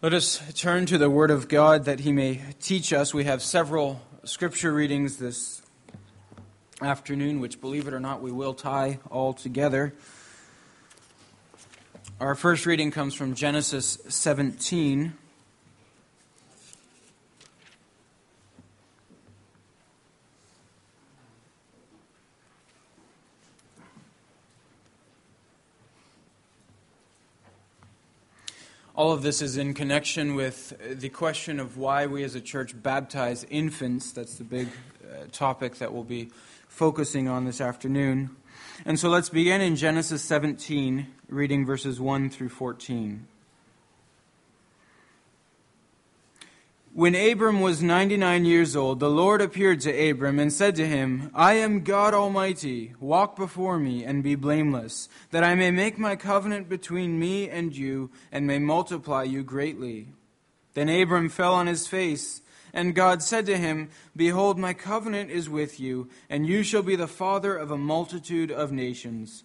Let us turn to the Word of God that He may teach us. We have several scripture readings this afternoon, which, believe it or not, we will tie all together. Our first reading comes from Genesis 17. Of this is in connection with the question of why we as a church baptize infants. That's the big uh, topic that we'll be focusing on this afternoon. And so let's begin in Genesis 17, reading verses 1 through 14. When Abram was 99 years old, the Lord appeared to Abram and said to him, I am God Almighty. Walk before me and be blameless, that I may make my covenant between me and you and may multiply you greatly. Then Abram fell on his face, and God said to him, Behold, my covenant is with you, and you shall be the father of a multitude of nations.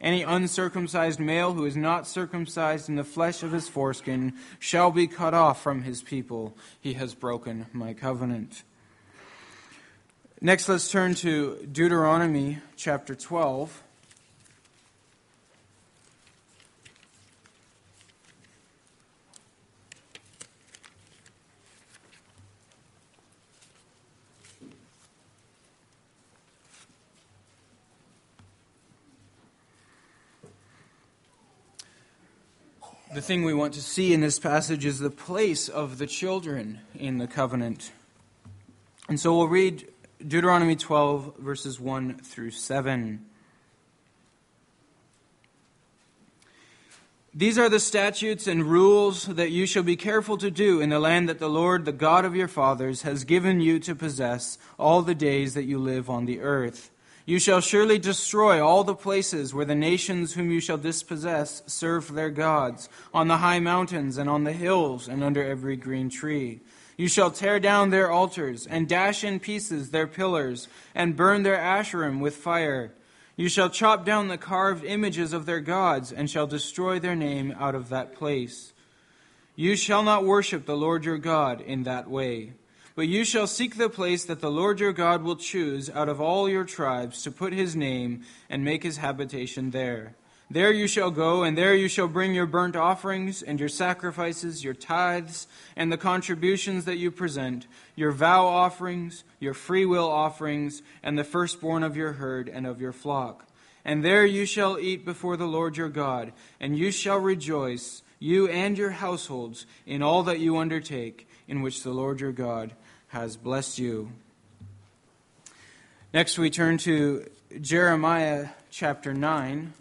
Any uncircumcised male who is not circumcised in the flesh of his foreskin shall be cut off from his people. He has broken my covenant. Next, let's turn to Deuteronomy chapter 12. The thing we want to see in this passage is the place of the children in the covenant. And so we'll read Deuteronomy 12, verses 1 through 7. These are the statutes and rules that you shall be careful to do in the land that the Lord, the God of your fathers, has given you to possess all the days that you live on the earth. You shall surely destroy all the places where the nations whom you shall dispossess serve their gods, on the high mountains and on the hills and under every green tree. You shall tear down their altars and dash in pieces their pillars and burn their asherim with fire. You shall chop down the carved images of their gods and shall destroy their name out of that place. You shall not worship the Lord your God in that way. But you shall seek the place that the Lord your God will choose out of all your tribes to put his name and make his habitation there. There you shall go, and there you shall bring your burnt offerings, and your sacrifices, your tithes, and the contributions that you present, your vow offerings, your freewill offerings, and the firstborn of your herd and of your flock. And there you shall eat before the Lord your God, and you shall rejoice, you and your households, in all that you undertake, in which the Lord your God has blessed you. Next, we turn to Jeremiah chapter 9.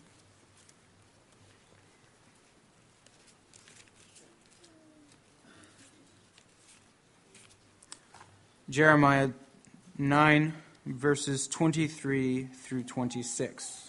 Jeremiah 9, verses 23 through 26.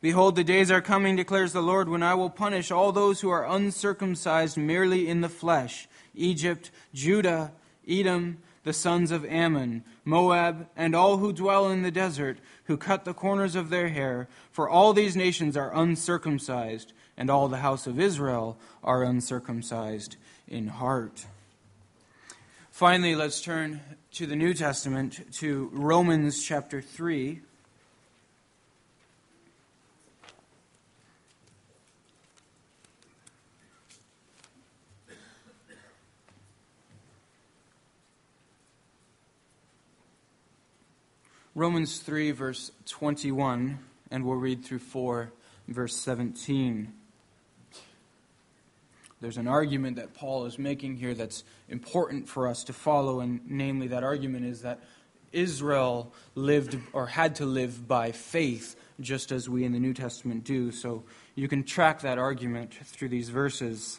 Behold, the days are coming, declares the Lord, when I will punish all those who are uncircumcised merely in the flesh Egypt, Judah, Edom, the sons of Ammon, Moab, and all who dwell in the desert, who cut the corners of their hair. For all these nations are uncircumcised, and all the house of Israel are uncircumcised in heart. Finally, let's turn to the New Testament, to Romans chapter 3. Romans 3, verse 21, and we'll read through 4, verse 17. There's an argument that Paul is making here that's important for us to follow, and namely, that argument is that Israel lived or had to live by faith, just as we in the New Testament do. So you can track that argument through these verses.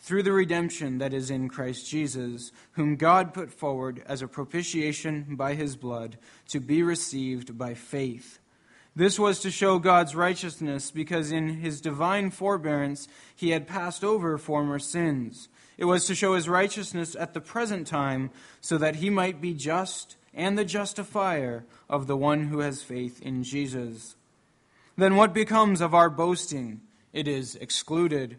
through the redemption that is in Christ Jesus, whom God put forward as a propitiation by his blood to be received by faith. This was to show God's righteousness, because in his divine forbearance he had passed over former sins. It was to show his righteousness at the present time, so that he might be just and the justifier of the one who has faith in Jesus. Then what becomes of our boasting? It is excluded.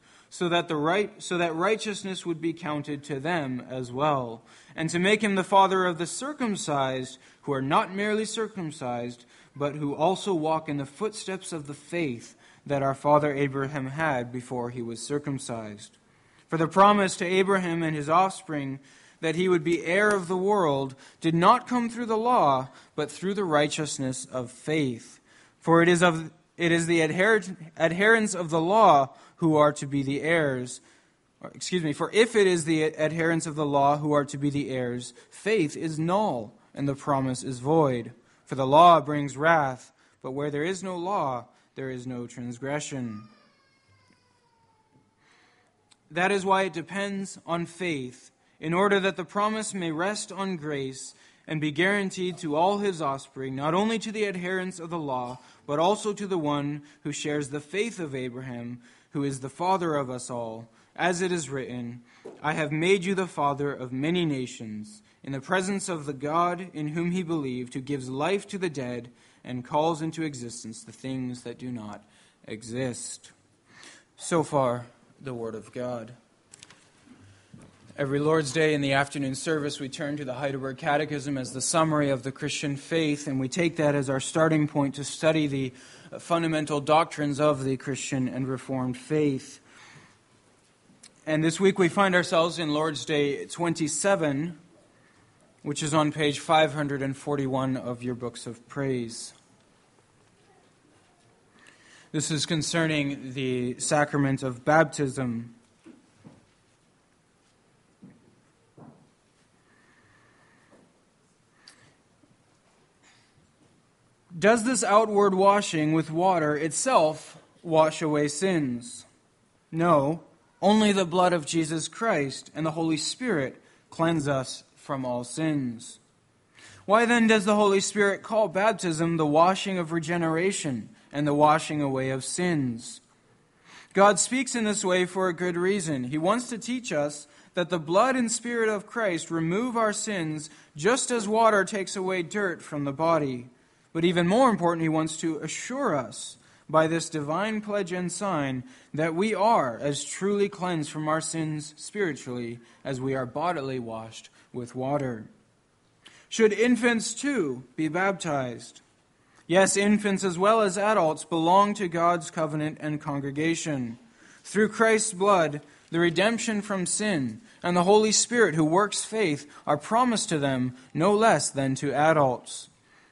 so that, the right, so that righteousness would be counted to them as well, and to make him the father of the circumcised, who are not merely circumcised, but who also walk in the footsteps of the faith that our father Abraham had before he was circumcised. For the promise to Abraham and his offspring that he would be heir of the world did not come through the law, but through the righteousness of faith. For it is of it is the adherents of the law who are to be the heirs. Excuse me, for if it is the adherents of the law who are to be the heirs, faith is null and the promise is void. For the law brings wrath, but where there is no law, there is no transgression. That is why it depends on faith, in order that the promise may rest on grace and be guaranteed to all his offspring, not only to the adherents of the law, but also to the one who shares the faith of Abraham, who is the father of us all. As it is written, I have made you the father of many nations, in the presence of the God in whom he believed, who gives life to the dead and calls into existence the things that do not exist. So far, the Word of God. Every Lord's Day in the afternoon service, we turn to the Heidelberg Catechism as the summary of the Christian faith, and we take that as our starting point to study the fundamental doctrines of the Christian and Reformed faith. And this week we find ourselves in Lord's Day 27, which is on page 541 of your books of praise. This is concerning the sacrament of baptism. Does this outward washing with water itself wash away sins? No, only the blood of Jesus Christ and the Holy Spirit cleanse us from all sins. Why then does the Holy Spirit call baptism the washing of regeneration and the washing away of sins? God speaks in this way for a good reason. He wants to teach us that the blood and spirit of Christ remove our sins just as water takes away dirt from the body. But even more important, he wants to assure us by this divine pledge and sign that we are as truly cleansed from our sins spiritually as we are bodily washed with water. Should infants too be baptized? Yes, infants as well as adults belong to God's covenant and congregation. Through Christ's blood, the redemption from sin and the Holy Spirit who works faith are promised to them no less than to adults.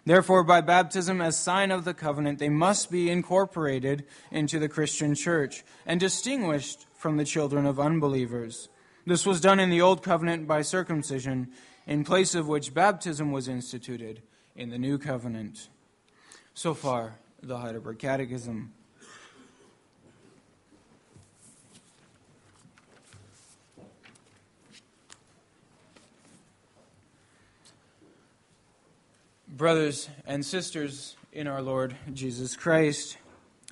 Therefore, by baptism as sign of the covenant, they must be incorporated into the Christian church and distinguished from the children of unbelievers. This was done in the Old Covenant by circumcision, in place of which baptism was instituted in the New Covenant. So far, the Heidelberg Catechism. Brothers and sisters in our Lord Jesus Christ.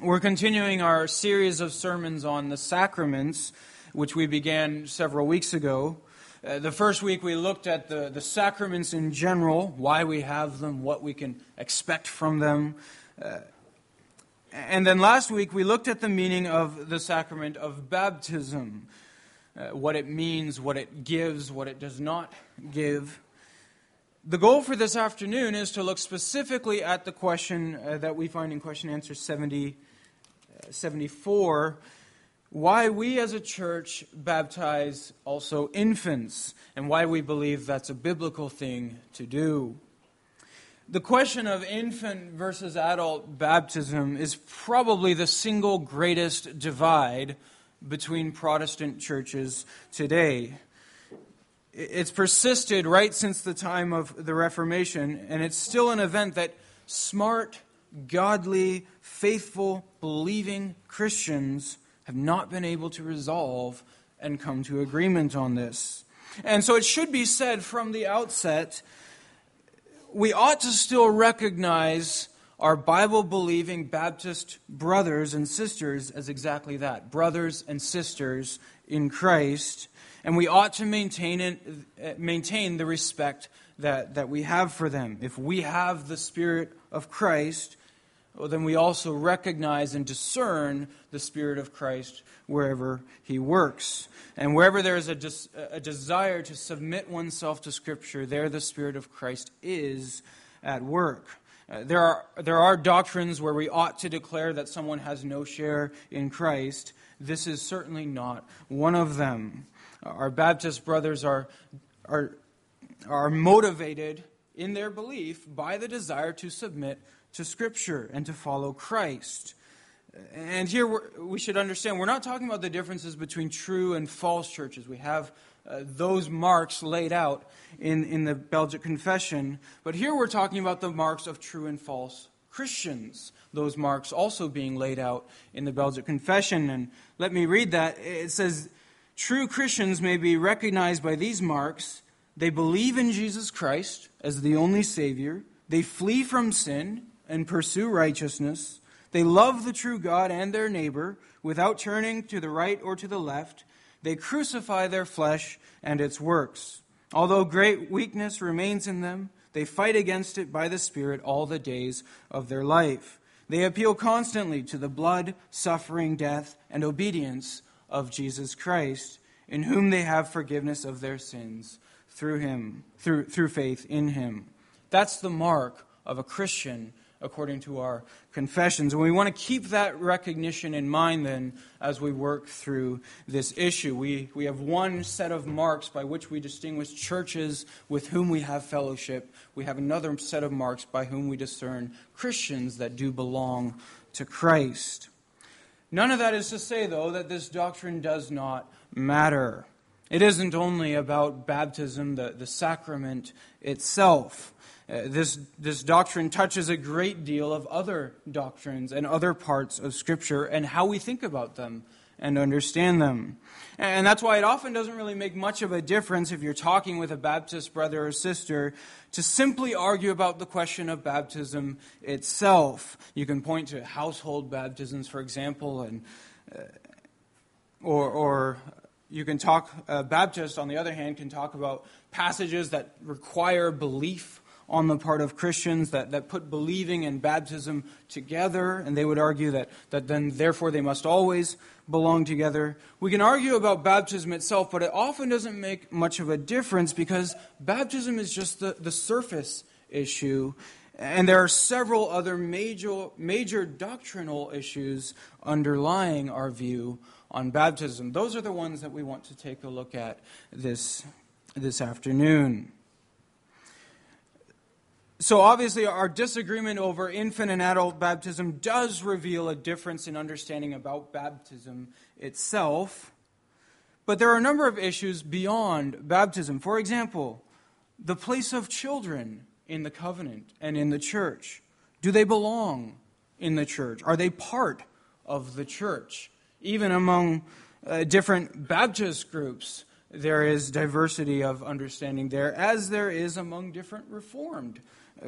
We're continuing our series of sermons on the sacraments, which we began several weeks ago. Uh, the first week we looked at the, the sacraments in general, why we have them, what we can expect from them. Uh, and then last week we looked at the meaning of the sacrament of baptism, uh, what it means, what it gives, what it does not give. The goal for this afternoon is to look specifically at the question uh, that we find in question answer 70, uh, 74 why we as a church baptize also infants and why we believe that's a biblical thing to do. The question of infant versus adult baptism is probably the single greatest divide between Protestant churches today. It's persisted right since the time of the Reformation, and it's still an event that smart, godly, faithful, believing Christians have not been able to resolve and come to agreement on this. And so it should be said from the outset we ought to still recognize our Bible believing Baptist brothers and sisters as exactly that brothers and sisters in Christ and we ought to maintain, it, uh, maintain the respect that, that we have for them. If we have the Spirit of Christ, well, then we also recognize and discern the Spirit of Christ wherever He works. And wherever there is a, des- a desire to submit oneself to Scripture, there the Spirit of Christ is at work. Uh, there, are, there are doctrines where we ought to declare that someone has no share in Christ. This is certainly not one of them. Our Baptist brothers are, are, are motivated in their belief by the desire to submit to Scripture and to follow Christ. And here we should understand we're not talking about the differences between true and false churches. We have uh, those marks laid out in, in the Belgic Confession. But here we're talking about the marks of true and false Christians. Those marks also being laid out in the Belgic Confession. And let me read that. It says, True Christians may be recognized by these marks. They believe in Jesus Christ as the only Savior. They flee from sin and pursue righteousness. They love the true God and their neighbor without turning to the right or to the left. They crucify their flesh and its works. Although great weakness remains in them, they fight against it by the Spirit all the days of their life. They appeal constantly to the blood, suffering, death, and obedience of Jesus Christ, in whom they have forgiveness of their sins through him, through, through faith in him. That's the mark of a Christian according to our confessions. And we want to keep that recognition in mind then as we work through this issue. We, we have one set of marks by which we distinguish churches with whom we have fellowship. We have another set of marks by whom we discern Christians that do belong to Christ. None of that is to say, though, that this doctrine does not matter. It isn't only about baptism, the, the sacrament itself. Uh, this, this doctrine touches a great deal of other doctrines and other parts of Scripture and how we think about them and understand them. And that's why it often doesn't really make much of a difference if you're talking with a Baptist brother or sister to simply argue about the question of baptism itself. You can point to household baptisms, for example, and, uh, or, or you can talk, uh, Baptists, on the other hand, can talk about passages that require belief on the part of Christians that, that put believing and baptism together, and they would argue that, that then, therefore, they must always belong together. We can argue about baptism itself, but it often doesn't make much of a difference because baptism is just the, the surface issue. And there are several other major, major doctrinal issues underlying our view on baptism. Those are the ones that we want to take a look at this, this afternoon. So, obviously, our disagreement over infant and adult baptism does reveal a difference in understanding about baptism itself. But there are a number of issues beyond baptism. For example, the place of children in the covenant and in the church. Do they belong in the church? Are they part of the church? Even among uh, different Baptist groups, there is diversity of understanding there, as there is among different Reformed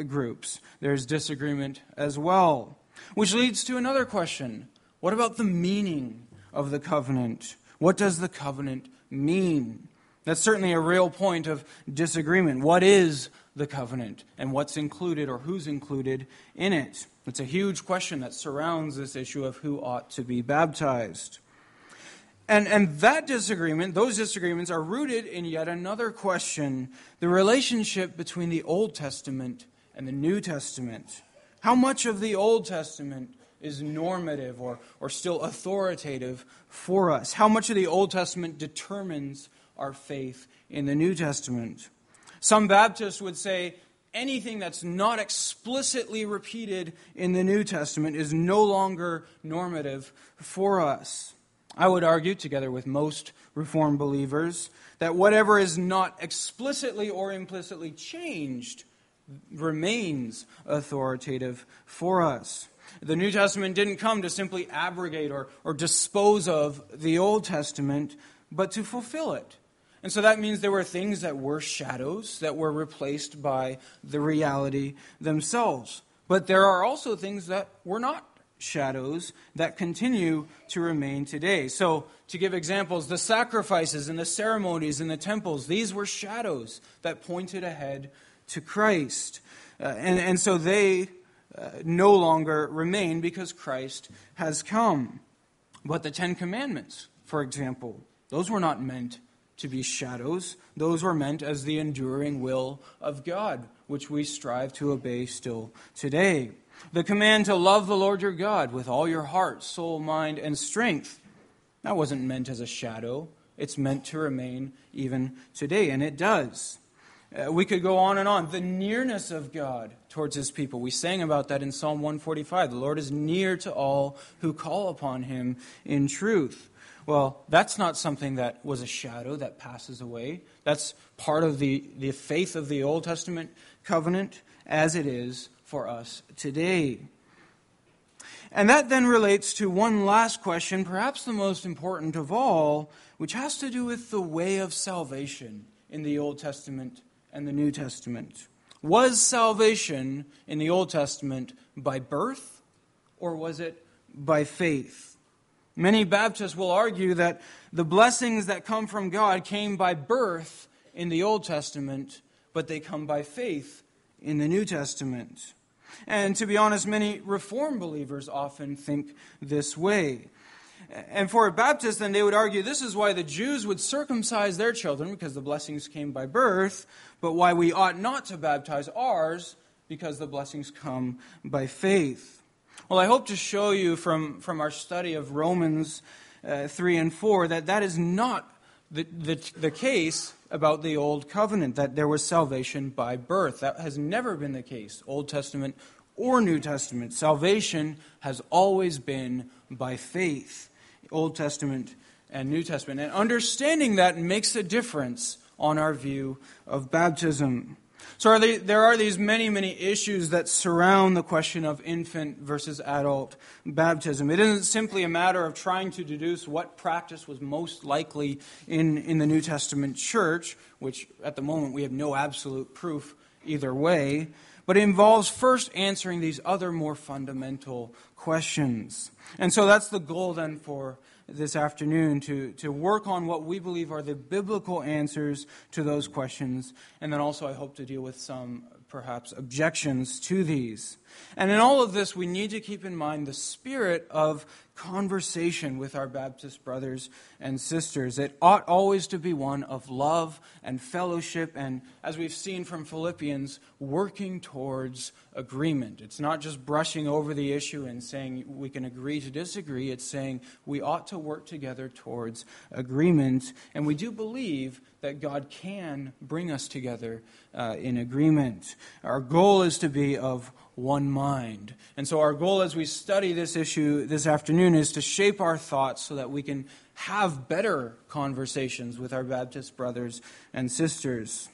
groups. There's disagreement as well. Which leads to another question What about the meaning of the covenant? What does the covenant mean? That's certainly a real point of disagreement. What is the covenant and what's included or who's included in it? It's a huge question that surrounds this issue of who ought to be baptized. And, and that disagreement, those disagreements, are rooted in yet another question the relationship between the Old Testament and the New Testament. How much of the Old Testament is normative or, or still authoritative for us? How much of the Old Testament determines our faith in the New Testament? Some Baptists would say anything that's not explicitly repeated in the New Testament is no longer normative for us. I would argue, together with most Reformed believers, that whatever is not explicitly or implicitly changed remains authoritative for us. The New Testament didn't come to simply abrogate or, or dispose of the Old Testament, but to fulfill it. And so that means there were things that were shadows that were replaced by the reality themselves. But there are also things that were not shadows that continue to remain today. So, to give examples, the sacrifices and the ceremonies in the temples, these were shadows that pointed ahead to Christ. Uh, and, and so they uh, no longer remain because Christ has come. But the Ten Commandments, for example, those were not meant to be shadows. Those were meant as the enduring will of God, which we strive to obey still today. The command to love the Lord your God with all your heart, soul, mind, and strength. That wasn't meant as a shadow. It's meant to remain even today, and it does. Uh, we could go on and on. The nearness of God towards his people. We sang about that in Psalm 145. The Lord is near to all who call upon him in truth. Well, that's not something that was a shadow that passes away. That's part of the, the faith of the Old Testament covenant as it is for us today. And that then relates to one last question, perhaps the most important of all, which has to do with the way of salvation in the Old Testament and the New Testament. Was salvation in the Old Testament by birth or was it by faith? Many Baptists will argue that the blessings that come from God came by birth in the Old Testament, but they come by faith in the New Testament. And to be honest, many Reformed believers often think this way. And for a Baptist, then they would argue this is why the Jews would circumcise their children, because the blessings came by birth, but why we ought not to baptize ours, because the blessings come by faith. Well, I hope to show you from, from our study of Romans uh, 3 and 4 that that is not the, the, the case about the Old Covenant, that there was salvation by birth. That has never been the case, Old Testament or New Testament. Salvation has always been by faith, Old Testament and New Testament. And understanding that makes a difference on our view of baptism. So are they, there are these many, many issues that surround the question of infant versus adult baptism. It isn't simply a matter of trying to deduce what practice was most likely in, in the New Testament church, which at the moment we have no absolute proof either way, but it involves first answering these other more fundamental questions. And so that's the goal then for this afternoon to, to work on what we believe are the biblical answers to those questions. And then also, I hope to deal with some perhaps objections to these. And in all of this, we need to keep in mind the spirit of conversation with our Baptist brothers and sisters. It ought always to be one of love and fellowship, and as we've seen from Philippians, working towards agreement. It's not just brushing over the issue and saying we can agree to disagree, it's saying we ought to work together towards agreement, and we do believe that God can bring us together uh, in agreement. Our goal is to be of one mind. And so, our goal as we study this issue this afternoon is to shape our thoughts so that we can have better conversations with our Baptist brothers and sisters.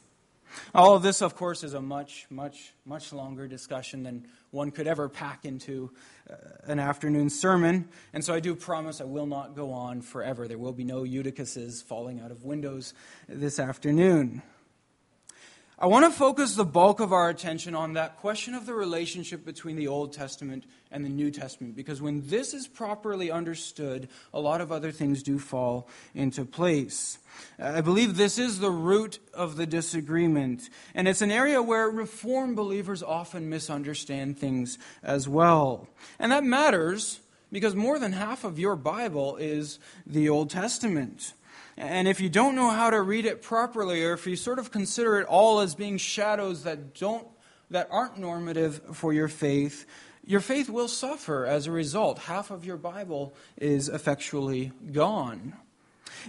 All of this, of course, is a much, much, much longer discussion than one could ever pack into uh, an afternoon sermon. And so I do promise I will not go on forever. There will be no Eutychuses falling out of windows this afternoon. I want to focus the bulk of our attention on that question of the relationship between the Old Testament and the New Testament, because when this is properly understood, a lot of other things do fall into place. I believe this is the root of the disagreement, and it's an area where Reform believers often misunderstand things as well. And that matters because more than half of your Bible is the Old Testament. And if you don't know how to read it properly, or if you sort of consider it all as being shadows that don't that aren't normative for your faith, your faith will suffer as a result. Half of your Bible is effectually gone.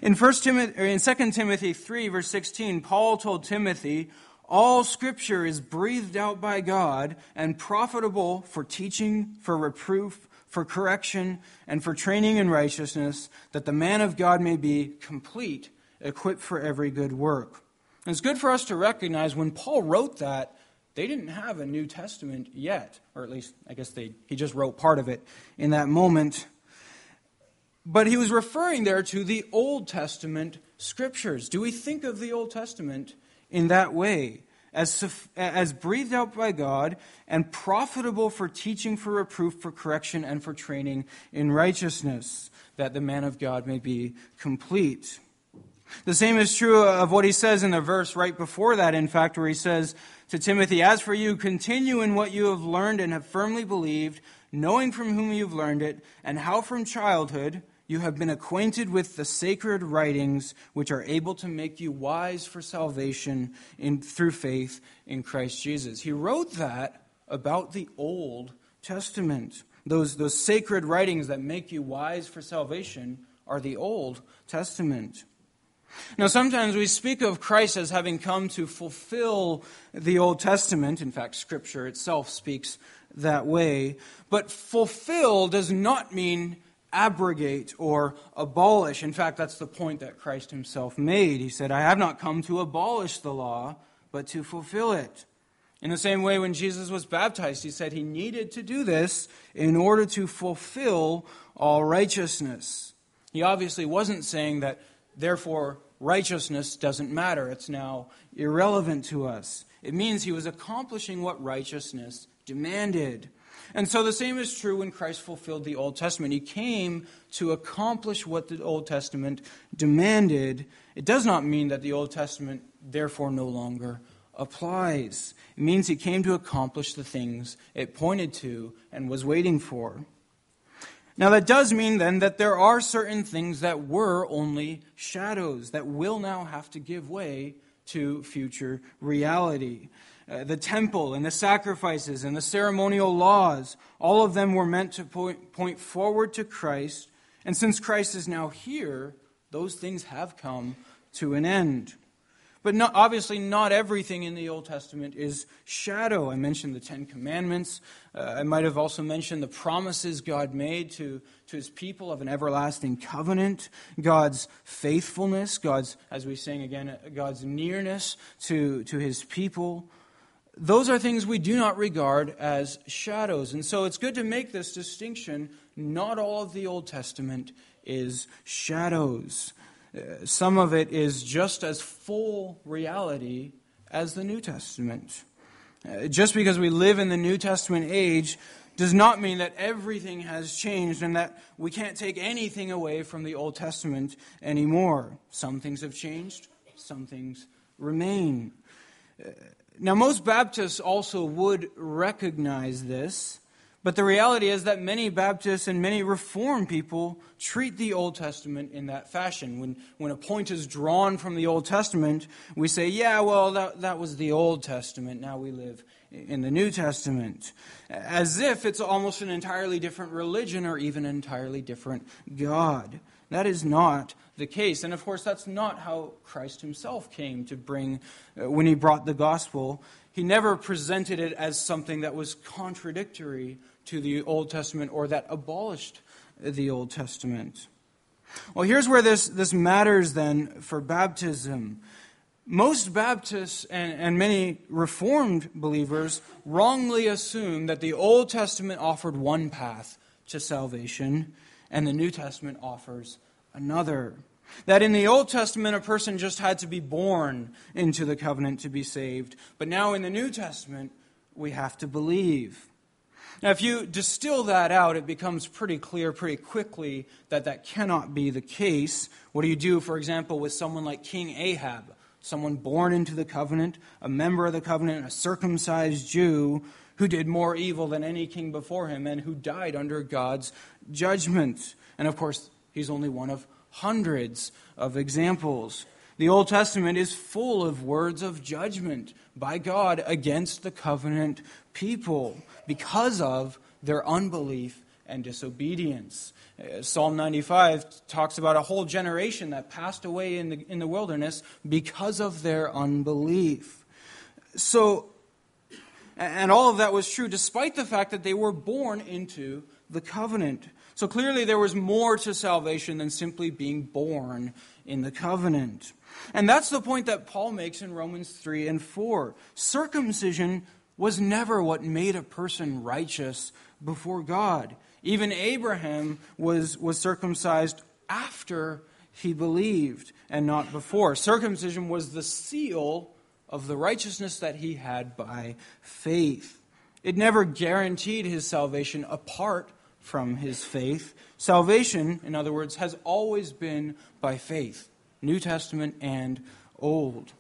In First Timothy, in 2 Timothy 3, verse 16, Paul told Timothy, all scripture is breathed out by God and profitable for teaching, for reproof, for correction, and for training in righteousness, that the man of God may be complete, equipped for every good work. And it's good for us to recognize when Paul wrote that, they didn't have a New Testament yet, or at least, I guess they, he just wrote part of it in that moment. But he was referring there to the Old Testament scriptures. Do we think of the Old Testament in that way? As, as breathed out by God and profitable for teaching, for reproof, for correction, and for training in righteousness, that the man of God may be complete. The same is true of what he says in the verse right before that, in fact, where he says to Timothy, As for you, continue in what you have learned and have firmly believed, knowing from whom you've learned it, and how from childhood you have been acquainted with the sacred writings which are able to make you wise for salvation in, through faith in Christ Jesus. He wrote that about the Old Testament. Those, those sacred writings that make you wise for salvation are the Old Testament. Now, sometimes we speak of Christ as having come to fulfill the Old Testament. In fact, Scripture itself speaks that way. But fulfill does not mean abrogate or abolish. In fact, that's the point that Christ himself made. He said, I have not come to abolish the law, but to fulfill it. In the same way, when Jesus was baptized, he said he needed to do this in order to fulfill all righteousness. He obviously wasn't saying that, therefore, righteousness doesn't matter. It's now irrelevant to us. It means he was accomplishing what righteousness demanded. And so the same is true when Christ fulfilled the Old Testament. He came to accomplish what the Old Testament demanded. It does not mean that the Old Testament, therefore, no longer applies. It means he came to accomplish the things it pointed to and was waiting for. Now, that does mean then that there are certain things that were only shadows that will now have to give way to future reality. Uh, the temple and the sacrifices and the ceremonial laws, all of them were meant to point, point forward to Christ. And since Christ is now here, those things have come to an end. But not, obviously, not everything in the Old Testament is shadow. I mentioned the Ten Commandments. Uh, I might have also mentioned the promises God made to, to his people of an everlasting covenant, God's faithfulness, God's, as we sing again, uh, God's nearness to, to his people. Those are things we do not regard as shadows. And so it's good to make this distinction. Not all of the Old Testament is shadows some of it is just as full reality as the New Testament. Uh, just because we live in the New Testament age does not mean that everything has changed and that we can't take anything away from the Old Testament anymore. Some things have changed, some things remain. Uh, now, most Baptists also would recognize this. But the reality is that many Baptists and many Reformed people treat the Old Testament in that fashion. When, when a point is drawn from the Old Testament, we say, yeah, well, that, that was the Old Testament. Now we live in the New Testament. As if it's almost an entirely different religion or even an entirely different God. That is not the case. And of course, that's not how Christ himself came to bring, uh, when he brought the gospel. He never presented it as something that was contradictory to the Old Testament or that abolished the Old Testament. Well, here's where this, this matters then for baptism. Most Baptists and, and many Reformed believers wrongly assume that the Old Testament offered one path to salvation and the New Testament offers another. That in the Old Testament, a person just had to be born into the covenant to be saved. But now in the New Testament, we have to believe. Now, if you distill that out, it becomes pretty clear pretty quickly that that cannot be the case. What do you do, for example, with someone like King Ahab, someone born into the covenant, a member of the covenant, a circumcised Jew who did more evil than any king before him and who died under God's judgment? And of course, he's only one of hundreds of examples. The Old Testament is full of words of judgment by God against the covenant people because of their unbelief and disobedience. Uh, Psalm 95 talks about a whole generation that passed away in the, in the wilderness because of their unbelief. So, and all of that was true despite the fact that they were born into the covenant. So clearly there was more to salvation than simply being born in the covenant. And that's the point that Paul makes in Romans 3 and 4. Circumcision was never what made a person righteous before God. Even Abraham was, was circumcised after he believed and not before. Circumcision was the seal of the righteousness that he had by faith. It never guaranteed his salvation apart from his faith. Salvation, in other words, has always been by faith. New Testament and Old.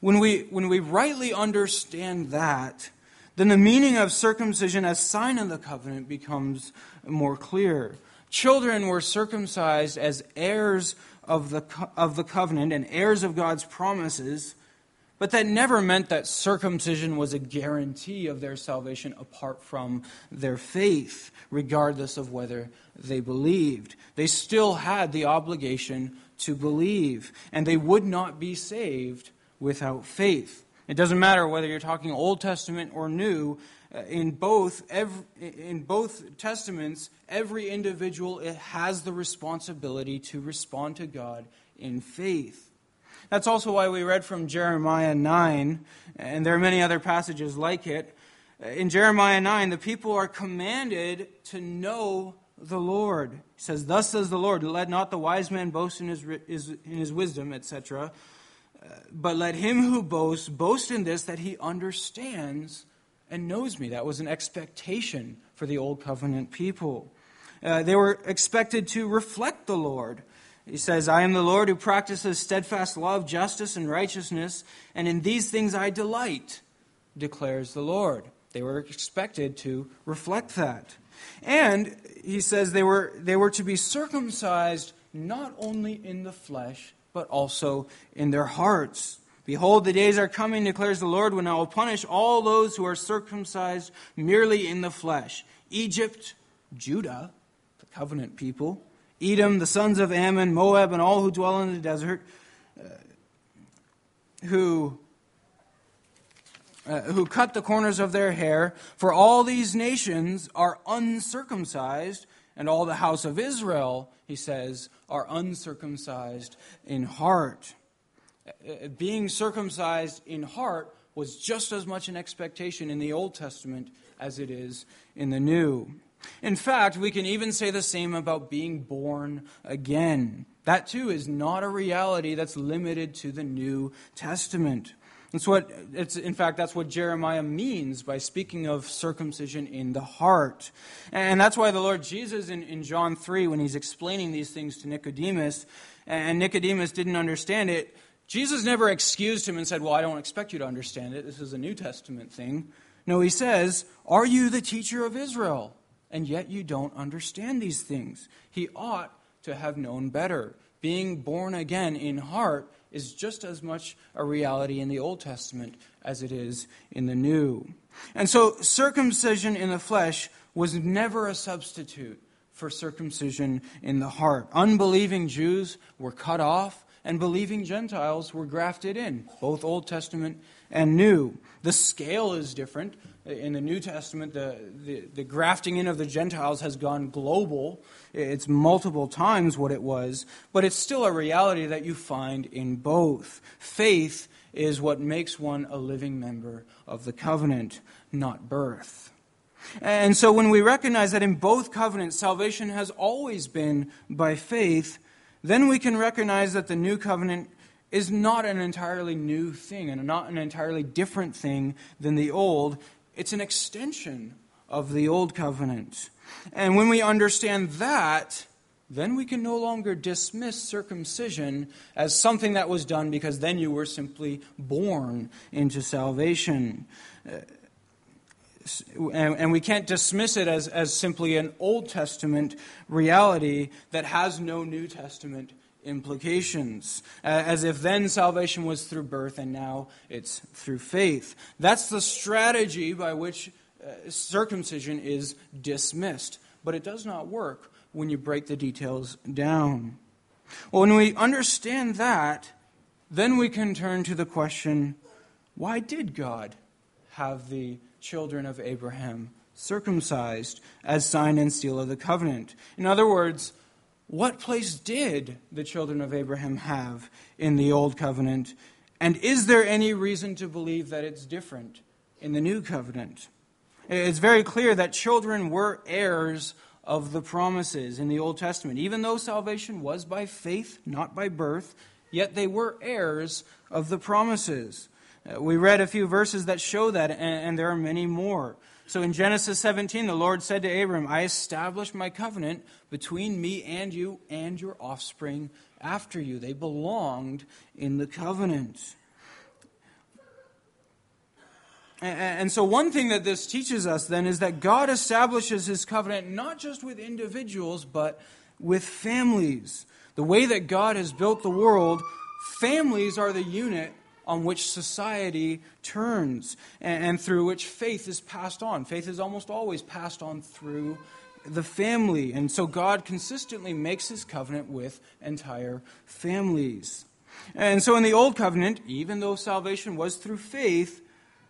When we, when we rightly understand that, then the meaning of circumcision as sign of the covenant becomes more clear. Children were circumcised as heirs of the, of the covenant and heirs of God's promises, but that never meant that circumcision was a guarantee of their salvation apart from their faith, regardless of whether they believed. They still had the obligation to believe, and they would not be saved without faith. It doesn't matter whether you're talking Old Testament or New. Uh, in both, every, in both testaments, every individual has the responsibility to respond to God in faith. That's also why we read from Jeremiah 9, and there are many other passages like it. In Jeremiah 9, the people are commanded to know the Lord. He says, Thus says the Lord, let not the wise man boast in his, in his wisdom, etc., but let him who boasts boast in this that he understands and knows me. That was an expectation for the Old Covenant people. Uh, they were expected to reflect the Lord. He says, I am the Lord who practices steadfast love, justice, and righteousness, and in these things I delight, declares the Lord. They were expected to reflect that. And he says they were, they were to be circumcised not only in the flesh, but also in their hearts. Behold, the days are coming, declares the Lord, when I will punish all those who are circumcised merely in the flesh. Egypt, Judah, the covenant people, Edom, the sons of Ammon, Moab, and all who dwell in the desert, uh, who, uh, who cut the corners of their hair. For all these nations are uncircumcised, and all the house of Israel, he says, are uncircumcised in heart. Uh, being circumcised in heart was just as much an expectation in the Old Testament as it is in the New. In fact, we can even say the same about being born again. That too is not a reality that's limited to the New Testament. That's what it's in fact that's what Jeremiah means by speaking of circumcision in the heart. And that's why the Lord Jesus in, in John 3, when he's explaining these things to Nicodemus, and Nicodemus didn't understand it, Jesus never excused him and said, Well, I don't expect you to understand it. This is a New Testament thing. No, he says, Are you the teacher of Israel? And yet you don't understand these things. He ought to have known better. Being born again in heart is just as much a reality in the Old Testament as it is in the New. And so, circumcision in the flesh was never a substitute for circumcision in the heart. Unbelieving Jews were cut off, and believing Gentiles were grafted in, both Old Testament and New. The scale is different. In the New Testament, the, the, the, grafting in of the Gentiles has gone global. It's multiple times what it was, but it's still a reality that you find in both. Faith is what makes one a living member of the covenant, not birth. And so when we recognize that in both covenants, salvation has always been by faith, then we can recognize that the new covenant is not an entirely new thing and not an entirely different thing than the old. It's an extension of the old covenant. And when we understand that, then we can no longer dismiss circumcision as something that was done because then you were simply born into salvation. And, and, we can't dismiss it as, as simply an Old Testament reality that has no New Testament implications, as if then salvation was through birth and now it's through faith. That's the strategy by which uh, circumcision is dismissed. But it does not work when you break the details down. Well, when we understand that, then we can turn to the question why did God have the children of Abraham circumcised as sign and seal of the covenant? In other words, what place did the children of Abraham have in the Old Covenant? And is there any reason to believe that it's different in the New Covenant? It's very clear that children were heirs of the promises in the Old Testament. Even though salvation was by faith, not by birth, yet they were heirs of the promises. We read a few verses that show that, and there are many more. So in Genesis 17, the Lord said to Abram, I establish my covenant between me and you and your offspring after you. They belonged in the covenant. And so, one thing that this teaches us then is that God establishes his covenant not just with individuals, but with families. The way that God has built the world, families are the unit on which society turns and, through which faith is passed on. Faith is almost always passed on through the family. And so God consistently makes his covenant with entire families. And so in the Old Covenant, even though salvation was through faith,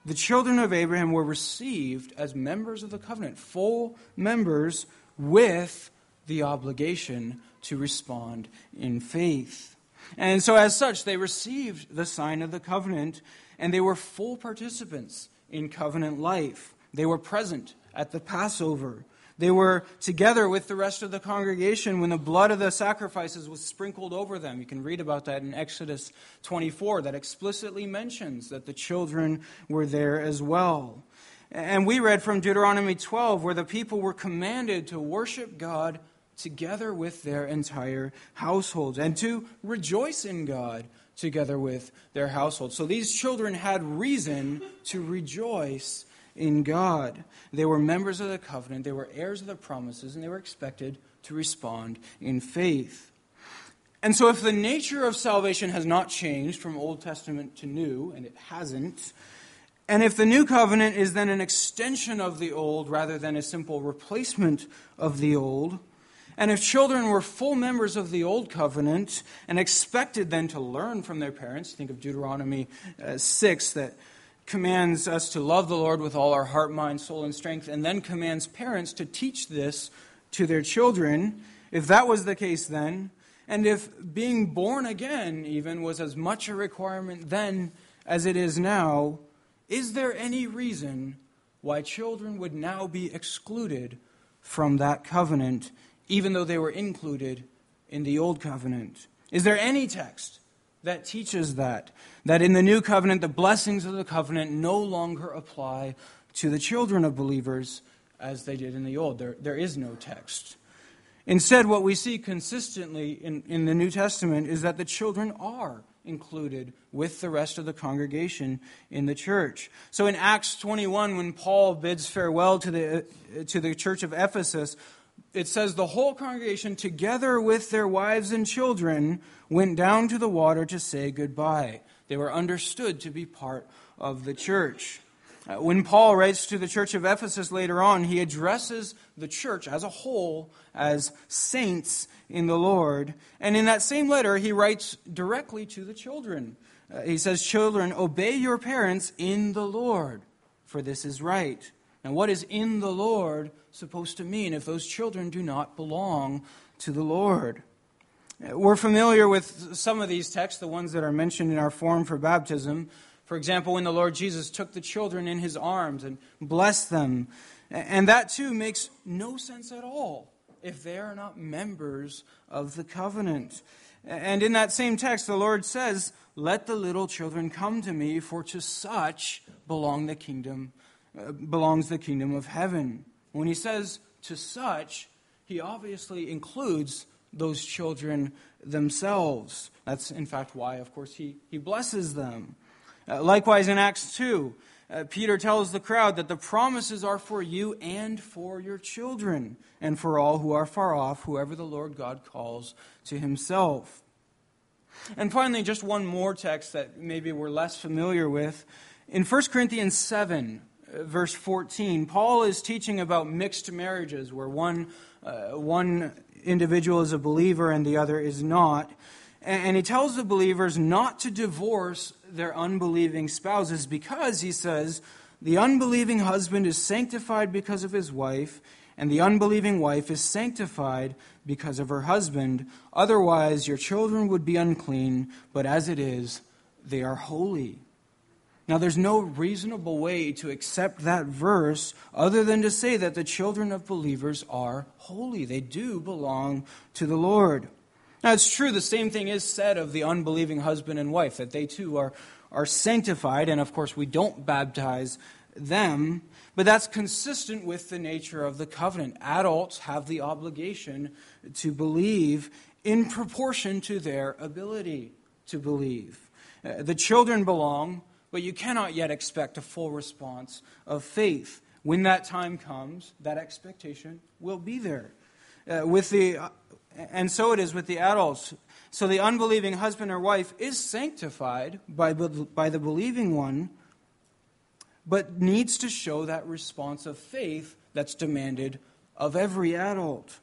the children of Abraham were received as members of the covenant, full members with the obligation to respond in faith. And so, as such, they received the sign of the covenant, and they were full participants in covenant life. They were present at the Passover. They were together with the rest of the congregation when the blood of the sacrifices was sprinkled over them. You can read about that in Exodus 24, that explicitly mentions that the children were there as well. And we read from Deuteronomy 12, where the people were commanded to worship God together with their entire households and to rejoice in God together with their household. So these children had reason to rejoice in God. They were members of the covenant, they were heirs of the promises, and they were expected to respond in faith. And so, if the nature of salvation has not changed from Old Testament to New, and it hasn't, and if the new covenant is then an extension of the old rather than a simple replacement of the old, and if children were full members of the Old Covenant and expected then to learn from their parents, think of Deuteronomy uh, 6 that commands us to love the Lord with all our heart, mind, soul, and strength, and then commands parents to teach this to their children. If that was the case then, and if being born again even was as much a requirement then as it is now, is there any reason why children would now be excluded from that covenant even though they were included in the Old Covenant. Is there any text that teaches that? That in the New Covenant, the blessings of the covenant no longer apply to the children of believers as they did in the Old? There, there is no text. Instead, what we see consistently in, in the New Testament is that the children are included with the rest of the congregation in the church. So in Acts 21, when Paul bids farewell to the, to the church of Ephesus, it says the whole congregation, together with their wives and children, went down to the water to say goodbye. They were understood to be part of the church. Uh, when Paul writes to the church of Ephesus later on, he addresses the church as a whole as saints in the Lord. And in that same letter, he writes directly to the children. Uh, he says, Children, obey your parents in the Lord, for this is right. And what is in the Lord supposed to mean if those children do not belong to the Lord? We're familiar with some of these texts, the ones that are mentioned in our form for baptism. For example, when the Lord Jesus took the children in his arms and blessed them. And that too makes no sense at all if they are not members of the covenant. And in that same text, the Lord says, Let the little children come to me, for to such belong the kingdom uh, belongs the kingdom of heaven. When he says to such, he obviously includes those children themselves. That's, in fact, why, of course, he, he blesses them. Uh, likewise, in Acts 2, uh, Peter tells the crowd that the promises are for you and for your children, and for all who are far off, whoever the Lord God calls to himself. And finally, just one more text that maybe we're less familiar with. In 1 Corinthians 7, verse 14, Paul is teaching about mixed marriages where one, uh, one individual is a believer and the other is not. And he tells the believers not to divorce their unbelieving spouses because, he says, the unbelieving husband is sanctified because of his wife, and the unbelieving wife is sanctified because of her husband. Otherwise, your children would be unclean, but as it is, they are holy. Now, there's no reasonable way to accept that verse other than to say that the children of believers are holy. They do belong to the Lord. Now, it's true, the same thing is said of the unbelieving husband and wife, that they too are, are sanctified, and of course, we don't baptize them, but that's consistent with the nature of the covenant. Adults have the obligation to believe in proportion to their ability to believe. Uh, the children belong but you cannot yet expect a full response of faith. When that time comes, that expectation will be there. Uh, with the, uh, and so it is with the adults. So the unbelieving husband or wife is sanctified by, by the believing one, but needs to show that response of faith that's demanded of every adult.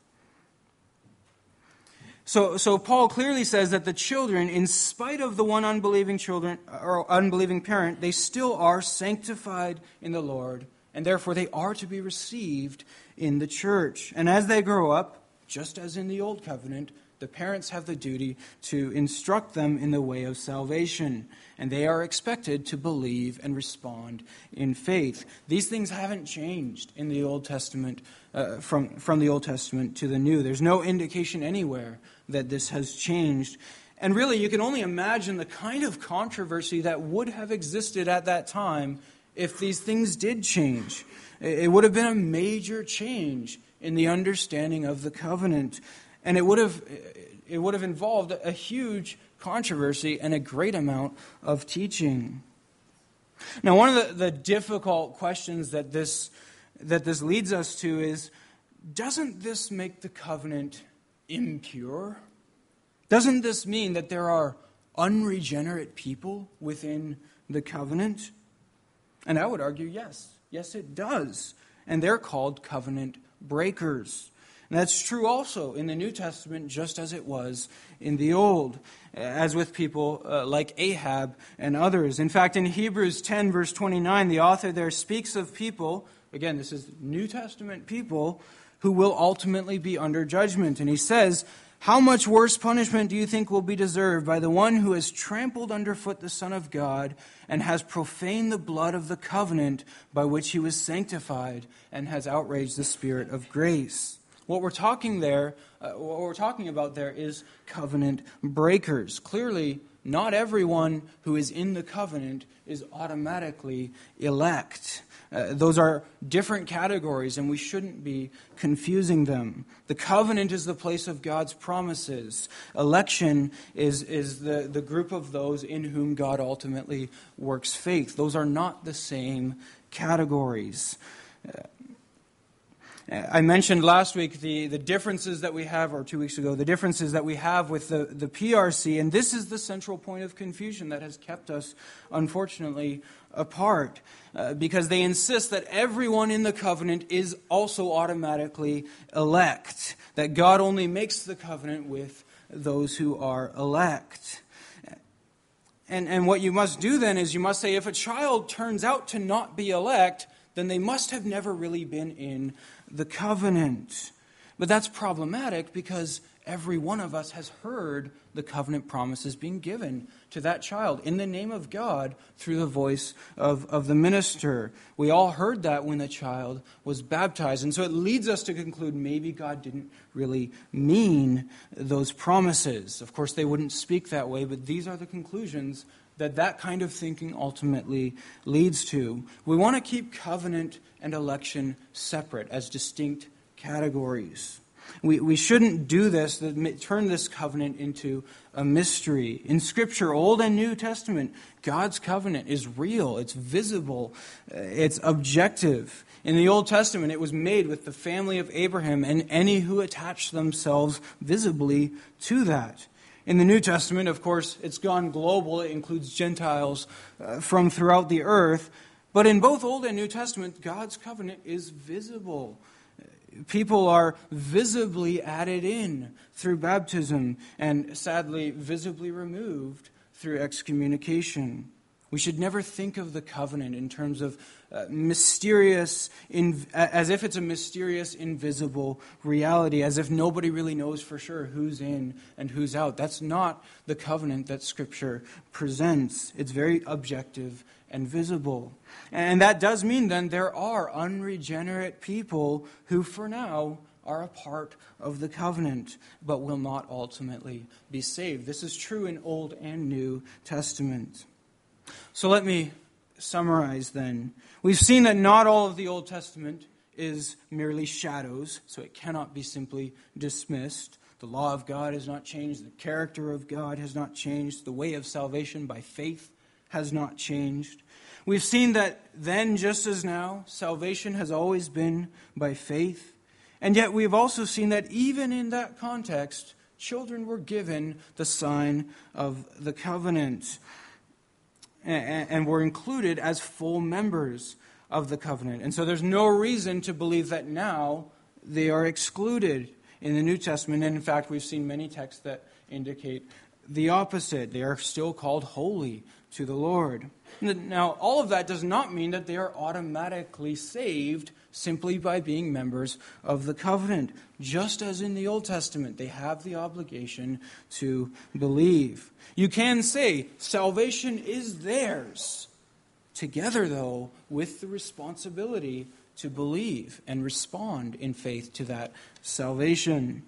So, so Paul clearly says that the children, in spite of the one unbelieving children or unbelieving parent, they still are sanctified in the Lord, and therefore they are to be received in the church. And as they grow up, just as in the old covenant, the parents have the duty to instruct them in the way of salvation, and they are expected to believe and respond in faith. These things haven't changed in the Old Testament, uh, from, from the Old Testament to the New. There's no indication anywhere that this has changed. And really, you can only imagine the kind of controversy that would have existed at that time if these things did change. It would have been a major change in the understanding of the covenant. And it would have, it would have involved a huge controversy and a great amount of teaching. Now, one of the, the difficult questions that this, that this leads us to is doesn't this make the covenant impure? Doesn't this mean that there are unregenerate people within the covenant? And I would argue yes. Yes, it does. And they're called covenant breakers. And that's true also in the New Testament, just as it was in the Old, as with people uh, like Ahab and others. In fact, in Hebrews 10, verse 29, the author there speaks of people, again, this is New Testament people, who will ultimately be under judgment. And he says, how much worse punishment do you think will be deserved by the one who has trampled underfoot the Son of God and has profaned the blood of the covenant by which he was sanctified and has outraged the Spirit of grace? What we're talking there, uh, what we're talking about there is covenant breakers. Clearly, not everyone who is in the covenant is automatically elect. Uh, those are different categories, and we shouldn't be confusing them. The covenant is the place of God's promises. Election is, is the, the group of those in whom God ultimately works faith. Those are not the same categories. Uh, I mentioned last week the, the differences that we have, or two weeks ago, the differences that we have with the, the PRC, and this is the central point of confusion that has kept us, unfortunately, apart. Uh, because they insist that everyone in the covenant is also automatically elect, that God only makes the covenant with those who are elect. And, and what you must do then is you must say if a child turns out to not be elect, then they must have never really been in the covenant. But that's problematic because every one of us has heard the covenant promises being given to that child in the name of God through the voice of, of the minister. We all heard that when the child was baptized. And so it leads us to conclude maybe God didn't really mean those promises. Of course, they wouldn't speak that way, but these are the conclusions that that kind of thinking ultimately leads to. We want to keep covenant and election separate as distinct categories. We, we shouldn't do this, turn this covenant into a mystery. In Scripture, Old and New Testament, God's covenant is real, it's visible, uh, it's objective. In the Old Testament, it was made with the family of Abraham and any who attached themselves visibly to that. In the New Testament, of course, it's gone global. It includes Gentiles uh, from throughout the earth. But in both Old and New Testament, God's covenant is visible. People are visibly added in through baptism and sadly, visibly removed through excommunication. We should never think of the covenant in terms of uh, mysterious, in, as if it's a mysterious, invisible reality, as if nobody really knows for sure who's in and who's out. That's not the covenant that Scripture presents. It's very objective and visible. And that does mean then there are unregenerate people who, for now, are a part of the covenant, but will not ultimately be saved. This is true in Old and New Testament. So let me summarize then. We've seen that not all of the Old Testament is merely shadows, so it cannot be simply dismissed. The law of God has not changed, the character of God has not changed, the way of salvation by faith has not changed. We've seen that then, just as now, salvation has always been by faith. And yet, we've also seen that even in that context, children were given the sign of the covenant and were included as full members of the covenant. And so there's no reason to believe that now they are excluded in the New Testament. And in fact, we've seen many texts that indicate the opposite. They are still called holy to the Lord. Now, all of that does not mean that they are automatically saved simply by being members of the covenant. Just as in the Old Testament, they have the obligation to believe. You can say salvation is theirs, together, though, with the responsibility to believe and respond in faith to that salvation.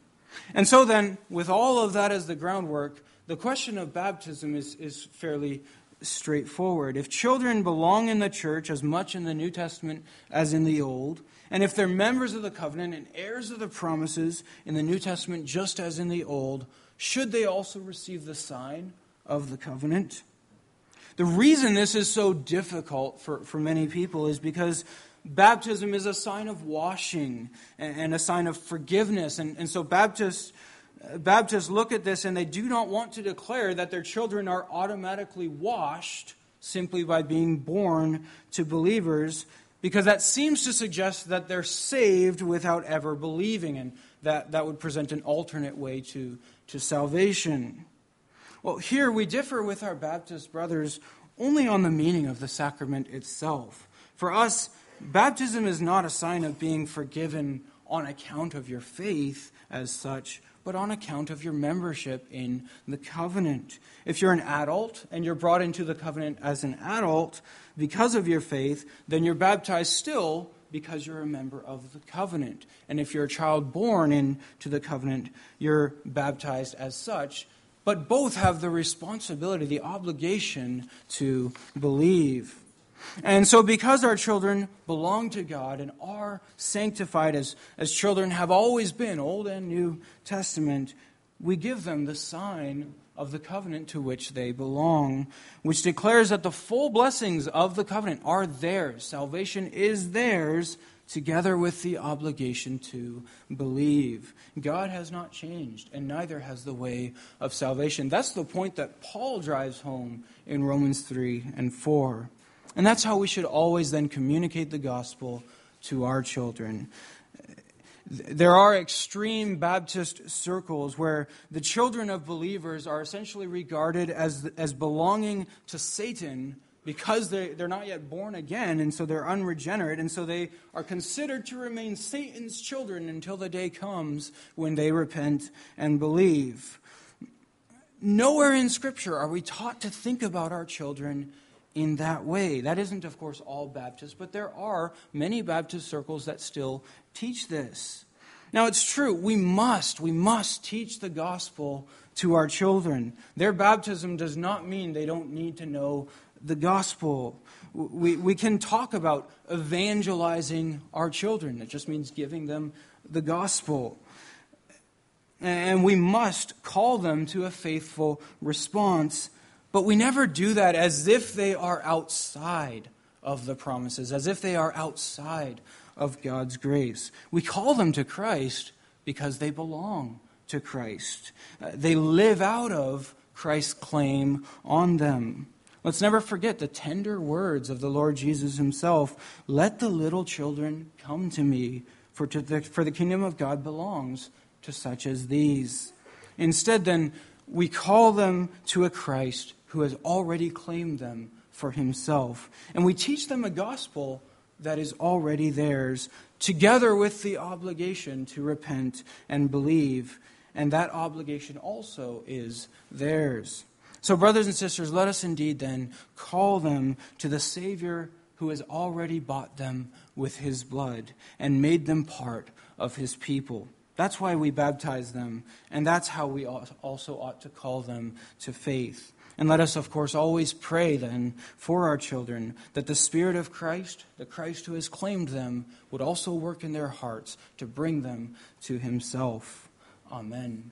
And so, then, with all of that as the groundwork, the question of baptism is, is fairly straightforward. If children belong in the church as much in the New Testament as in the Old, and if they're members of the covenant and heirs of the promises in the New Testament just as in the Old, should they also receive the sign of the covenant? The reason this is so difficult for, for many people is because baptism is a sign of washing and, a sign of forgiveness. And, and so Baptists Baptists look at this and they do not want to declare that their children are automatically washed simply by being born to believers because that seems to suggest that they're saved without ever believing, and that, that would present an alternate way to, to salvation. Well, here we differ with our Baptist brothers only on the meaning of the sacrament itself. For us, baptism is not a sign of being forgiven on account of your faith as such, but on account of your membership in the covenant. If you're an adult and you're brought into the covenant as an adult because of your faith, then you're baptized still because you're a member of the covenant. And if you're a child born into the covenant, you're baptized as such. But both have the responsibility, the obligation to believe. And so, because our children belong to God and are sanctified as, as children have always been, Old and New Testament, we give them the sign of the covenant to which they belong, which declares that the full blessings of the covenant are theirs. Salvation is theirs, together with the obligation to believe. God has not changed, and neither has the way of salvation. That's the point that Paul drives home in Romans 3 and 4. And that's how we should always then communicate the gospel to our children. There are extreme Baptist circles where the children of believers are essentially regarded as, as belonging to Satan because they, they're not yet born again, and so they're unregenerate, and so they are considered to remain Satan's children until the day comes when they repent and believe. Nowhere in Scripture are we taught to think about our children in that way. That isn't, of course, all Baptists, but there are many Baptist circles that still teach this. Now, it's true, we must, we must teach the gospel to our children. Their baptism does not mean they don't need to know the gospel. We, we can talk about evangelizing our children, it just means giving them the gospel. And we must call them to a faithful response but we never do that as if they are outside of the promises, as if they are outside of God's grace. We call them to Christ because they belong to Christ. Uh, they live out of Christ's claim on them. Let's never forget the tender words of the Lord Jesus himself Let the little children come to me, for, to the, for the kingdom of God belongs to such as these. Instead, then, we call them to a Christ who has already claimed them for himself. And we teach them a gospel that is already theirs, together with the obligation to repent and believe. And that obligation also is theirs. So, brothers and sisters, let us indeed then call them to the Savior who has already bought them with his blood and made them part of his people. That's why we baptize them, and that's how we also ought to call them to faith. And let us, of course, always pray then for our children that the Spirit of Christ, the Christ who has claimed them, would also work in their hearts to bring them to Himself. Amen.